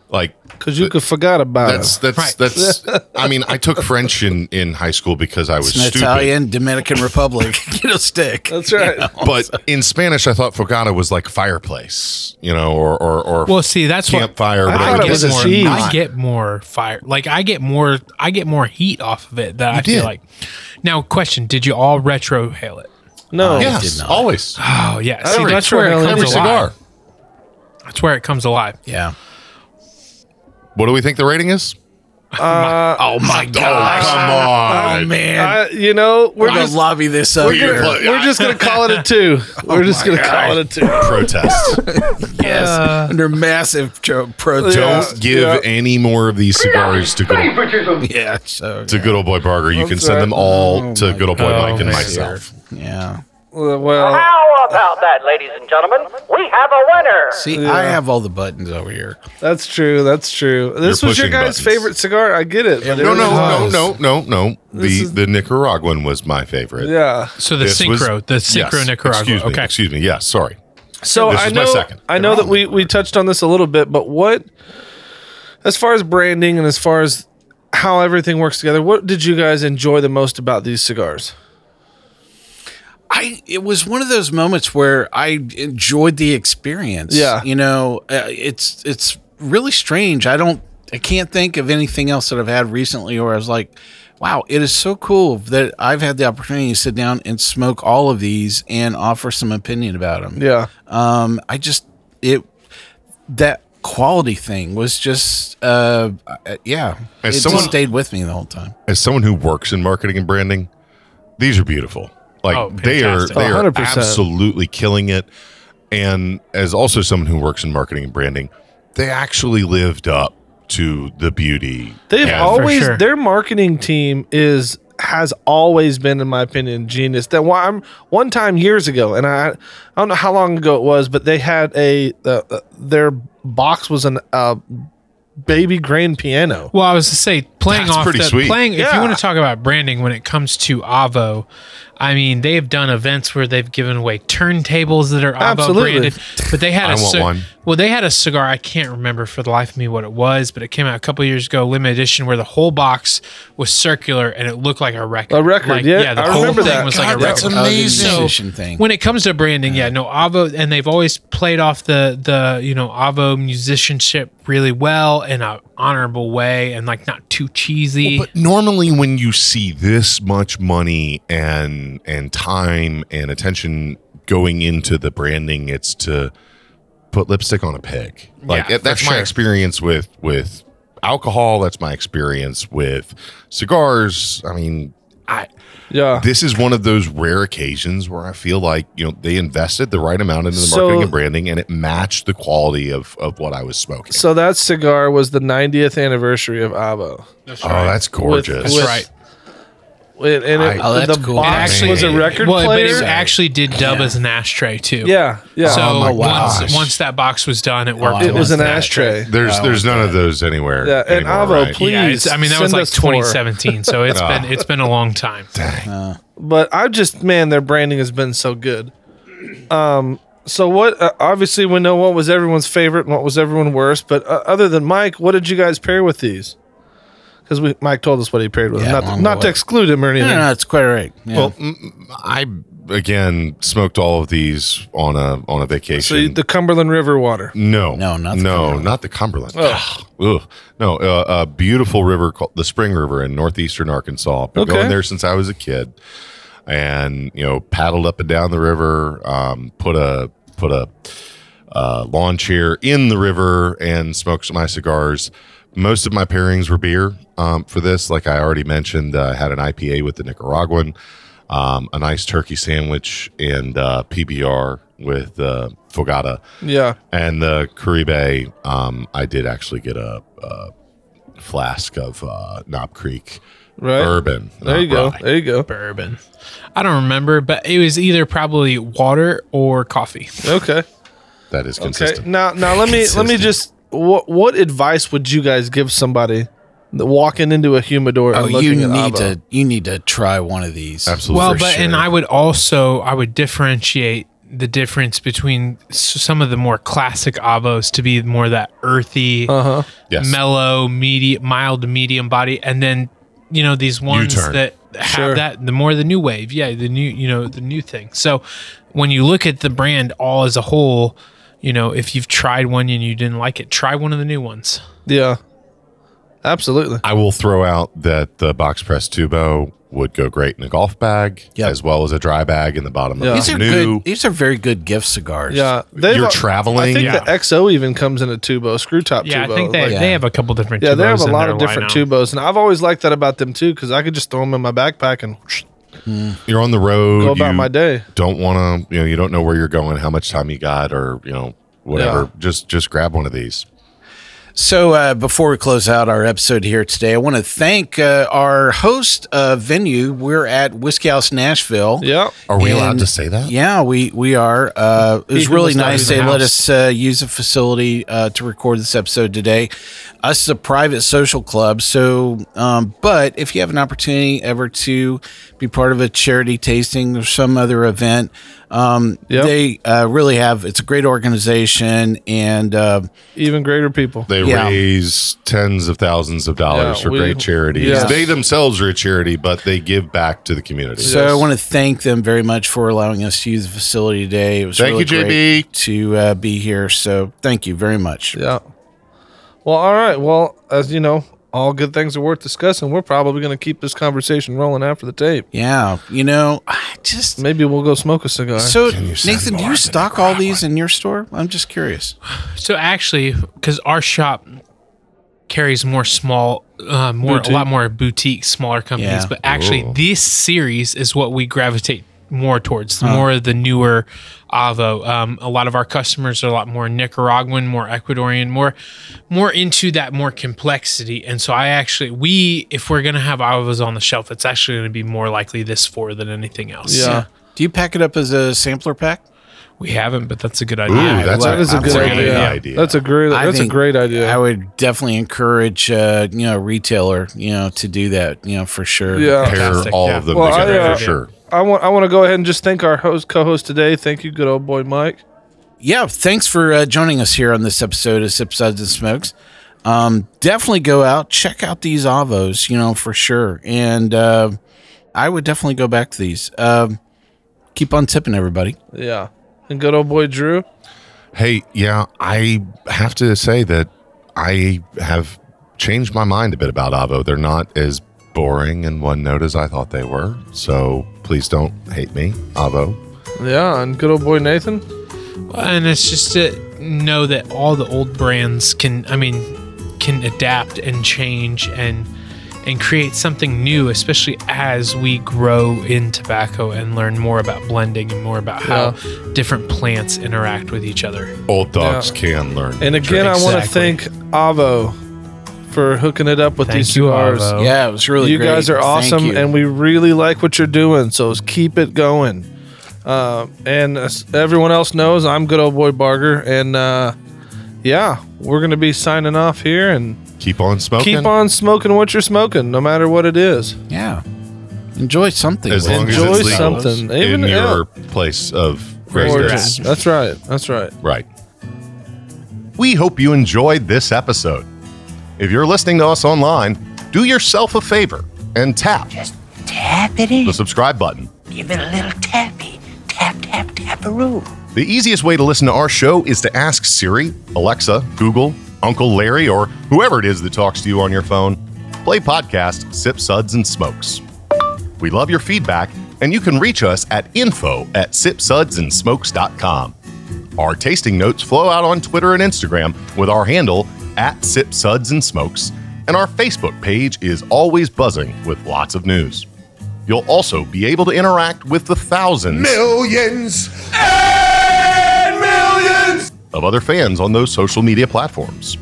like Because you uh, could forgot about that's it. that's Right. that's. I mean, I took French in in high school because I was It's an stupid. Italian, Dominican Republic. Get a stick. That's right. But in Spanish, I thought fogata was like fireplace, you know, or or, or Well, see, that's what campfire. I but thought it guess was a it's more. I get more fire. Like I get more. I get more heat off of it. That I did. feel like. Now, question: Did you all retro hail it? No. Yeah. Yes, did not. always. Oh yeah. See, that's where it comes Every alive. cigar. That's where it comes alive. Yeah. What do we think the rating is? Uh, oh my god! come oh, on. Oh man. I, you know, we're We're gonna just lobby this up we're, here. gonna, we're just gonna call it a two. Oh we're just gonna call it a two. Protest. yes. Uh, Under massive tro- protest. Don't give yeah. any more of these cigars to good, Favoritism. Yeah. So to good old boy Barger. You can That's send right. them all Oh to good old boy God. Mike and Oh, myself. yeah. Well, How about that, ladies and gentlemen? We have a winner. See, I have all the buttons over here. that's true. That's true. This You're was your guys' buttons. favorite cigar. I get it. but it No, was- no, no, no, no, no. The is- the Nicaraguan was my favorite. Yeah. So the This was- Syncro, the Syncro yes, Nicaragua. Excuse me. okay. Excuse me. Yes. Sorry. So This I is my know, second. I know that we we touched on this a little bit, but what, as far as branding and as far as how everything works together, what did you guys enjoy the most about these cigars? I it was one of those moments where I enjoyed the experience. Yeah. you know, uh, it's it's really strange. I don't, I can't think of anything else that I've had recently where I was like, wow, it is so cool that I've had the opportunity to sit down and smoke all of these and offer some opinion about them. Yeah. Um, I just it that quality thing was just uh, uh yeah, As it someone- just stayed with me the whole time. As someone who works in marketing and branding, these are beautiful. Like Oh, they are they are 100%. absolutely killing it. And as also someone who works in marketing and branding, they actually lived up to the beauty. They've and- always sure. their marketing team is has always been, in my opinion, genius. That one one time years ago, and I I don't know how long ago it was, but they had a uh, uh, their box was an uh, baby grand piano. Well, I was to say playing That's off pretty the sweet. playing. If you want to talk about branding when it comes to Avo, I mean they have done events where they've given away turntables that are Avo Absolutely. branded. But they had I a want ci- one. well, they had a cigar. I can't remember for the life of me what it was, but it came out a couple years ago, limited edition, where the whole box was circular and it looked like a record. A record, Like, yeah, the I whole thing that. was God, like a that's record. amazing. So, thing. when it comes to branding, yeah, no Avo, and they've always played off the the you know Avo musicianship really well in a honorable way and like not too cheesy. But normally, when you see this much money and and time and attention going into the branding, it's to put lipstick on a pig. Like Yeah, that's for my sure. experience with with alcohol. That's my experience with cigars. I mean, I Yeah. this is one of those rare occasions where I feel like you know they invested the right amount into the So- marketing and branding, and it matched the quality of of what I was smoking. So that cigar was the 90th anniversary of Avo. That's oh, that's gorgeous. That's with- right. And, and it, Oh, that's the cool. box It actually- was a record well, player. but it actually did dub as an ashtray too. yeah, yeah. So Oh, my once gosh. once that box was done, it worked. it it was as an ashtray. There's there's none of those anywhere. Yeah, and anymore, Avo, right? please. Yeah, it's, I mean that was send like us four. 2017, so it's Ah. been it's been a long time. But I just man, their branding has been so good. Um, so what? Uh, obviously, we know what was everyone's favorite and what was everyone worst. But uh, other than Mike, what did you guys pair with these? Because we Mike told us what he paired with. Yeah, not to, not to exclude him or anything. no, no, it's quite right. Yeah. Well, mm, I again smoked all of these on a on a vacation. So you, the Cumberland River water. no, No, not the no, Cumberland. not the Cumberland. Ugh. No, uh, a beautiful river called the Spring River in northeastern Arkansas. Been Okay. going there since I was a kid, and you know, paddled up and down the river. Um, put a put a uh, lawn chair in the river and smoked my cigars. Most of my pairings were beer um, for this. Like I already mentioned, uh, I had an IPA with the Nicaraguan, um, a nice turkey sandwich, and uh, PBR with uh, Fogata. Yeah. And the Caribe, um, I did actually get a, a flask of uh, Knob Creek Right. bourbon. There you go. rye. There you go. Bourbon. I don't remember, but it was either probably water or coffee. Okay. That is Okay. consistent. Now, now let me let me just what what advice would you guys give somebody walking into a humidor oh, and you need at Avo? to you need to try one of these. Absolutely. Well, For but and. I would also I would differentiate the difference between some of the more classic avos to be more that earthy, Uh-huh. Yes. mellow, medium, mild to medium body, and then you know these ones U-turn. that have Sure. that the more the new wave, yeah, the new you know the new thing. So when you look at the brand all as a whole, you know if you've tried one and you didn't like it, try one of the new ones. Yeah. Absolutely. I will throw out that the box press tubo would go great in a golf bag Yep. as well as a dry bag in the bottom Yeah. of these the are new. good. These are very good gift cigars. Yeah. They've- You're traveling? I think Yeah. the XO even comes in a tubo, screw top Yeah, tubo. I think they, Like, Yeah. they have a couple different. yeah, they have a lot of different lineup. tubos, and I've always liked that about them too because I could just throw them in my backpack and You're on the road. go about you my day. Don't want to, you know, you don't know where you're going, how much time you got, or you know, whatever. Yeah. Just just grab one of these. So uh, before we close out our episode here today, I want to thank uh, our host uh, venue. We're at Whiskey House Nashville. Yeah. Are we allowed to say that? Yeah, we we are. Uh, it was really though nice his they let us uh, use a facility uh, to record this episode today. Us is a private social club, so um, but if you have an opportunity ever to be part of a charity tasting or some other event, um, Yep. they uh, really have. It's a great organization, and uh, Even greater people. They Yeah. raise tens of thousands of dollars Yeah, for we- great charities. yeah. They themselves are a charity, but they give back to the community. So Yes. I want to thank them very much for allowing us to use the facility today. It was Thank really you, JB. great to uh, be here. So thank you very much. Yeah. Well, all right. Well, as you know, all good things are worth discussing. We're probably going to keep this conversation rolling after the tape. Yeah, you know, I just Maybe we'll go smoke a cigar. so you Nathan, do you stock all these in your store? I'm just curious. So actually, because our shop carries more small, uh, more Boutique. a lot more boutique, smaller companies, Yeah. but actually Ooh. this series is what we gravitate more towards. The more of the newer Avo. Um, a lot of our customers are a lot more Nicaraguan, more Ecuadorian, more more into that more complexity. And so I actually we if we're gonna have Avos on the shelf, it's actually gonna be more likely this four than anything else. Yeah. Do you pack it up as a sampler pack? We haven't, but that's a good Ooh, idea. that's that is a I'm good idea. idea. That's a great. That's a great idea. I would definitely encourage, uh, you know, a retailer, you know, to do that, you know, for sure. Yeah. Pair Fantastic, all yeah. of them Well, I, together uh, for sure. I want. I want to go ahead and just thank our host, co-host today. Thank you, good old boy Mike. yeah, thanks for uh, joining us here on this episode of Sip Suds and Smokes. Um, definitely go out, check out these Avos, you know, for sure. And uh, I would definitely go back to these. Um, keep on tipping, everybody. Yeah, and good old boy Drew. Hey, yeah, I have to say that I have changed my mind a bit about Avo. They're not as boring and one note as I thought they were. So please don't hate me, Avo. Yeah, and good old boy Nathan. and it's just to know that all the old brands can i mean can adapt and change and and create something new especially as we grow in tobacco and learn more about blending and more about how different plants interact with each other Old dogs Yeah. can learn. And again, I want to thank Avo for hooking it up with Thank these you, cigars. Avo. Yeah, it was really you great. guys are awesome, and we really like what you're doing. So keep it going. Uh, and as everyone else knows, I'm good old boy Barger, and uh, yeah, we're gonna be signing off here and Keep on smoking. keep on smoking what you're smoking, no matter what it is. yeah. Enjoy something. as long it. as Enjoy it's legal something. in your yeah. place of Origin. residence. That's right. That's right. Right. We hope you enjoyed this episode. If you're listening to us online, do yourself a favor and tap Just Tap it in. the subscribe button. Give it a little tappy. Tap, tap, taparoo. The easiest way to listen to our show is to ask Siri, Alexa, Google, Uncle Larry, or whoever it is that talks to you on your phone. Play podcast Sip Suds and Smokes. We love your feedback, and you can reach us at info at sipsudsandsmokes.com. Our tasting notes flow out on Twitter and Instagram with our handle at Sip Suds and Smokes, and our Facebook page is always buzzing with lots of news. You'll also be able to interact with the thousands Millions and millions. of other fans on those social media platforms.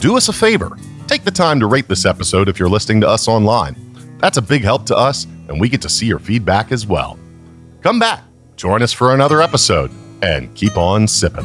Do us a favor take the time to rate this episode if you're listening to us online. That's a big help to us, and we get to see your feedback as well. Come back, join us for another episode, and keep on sipping.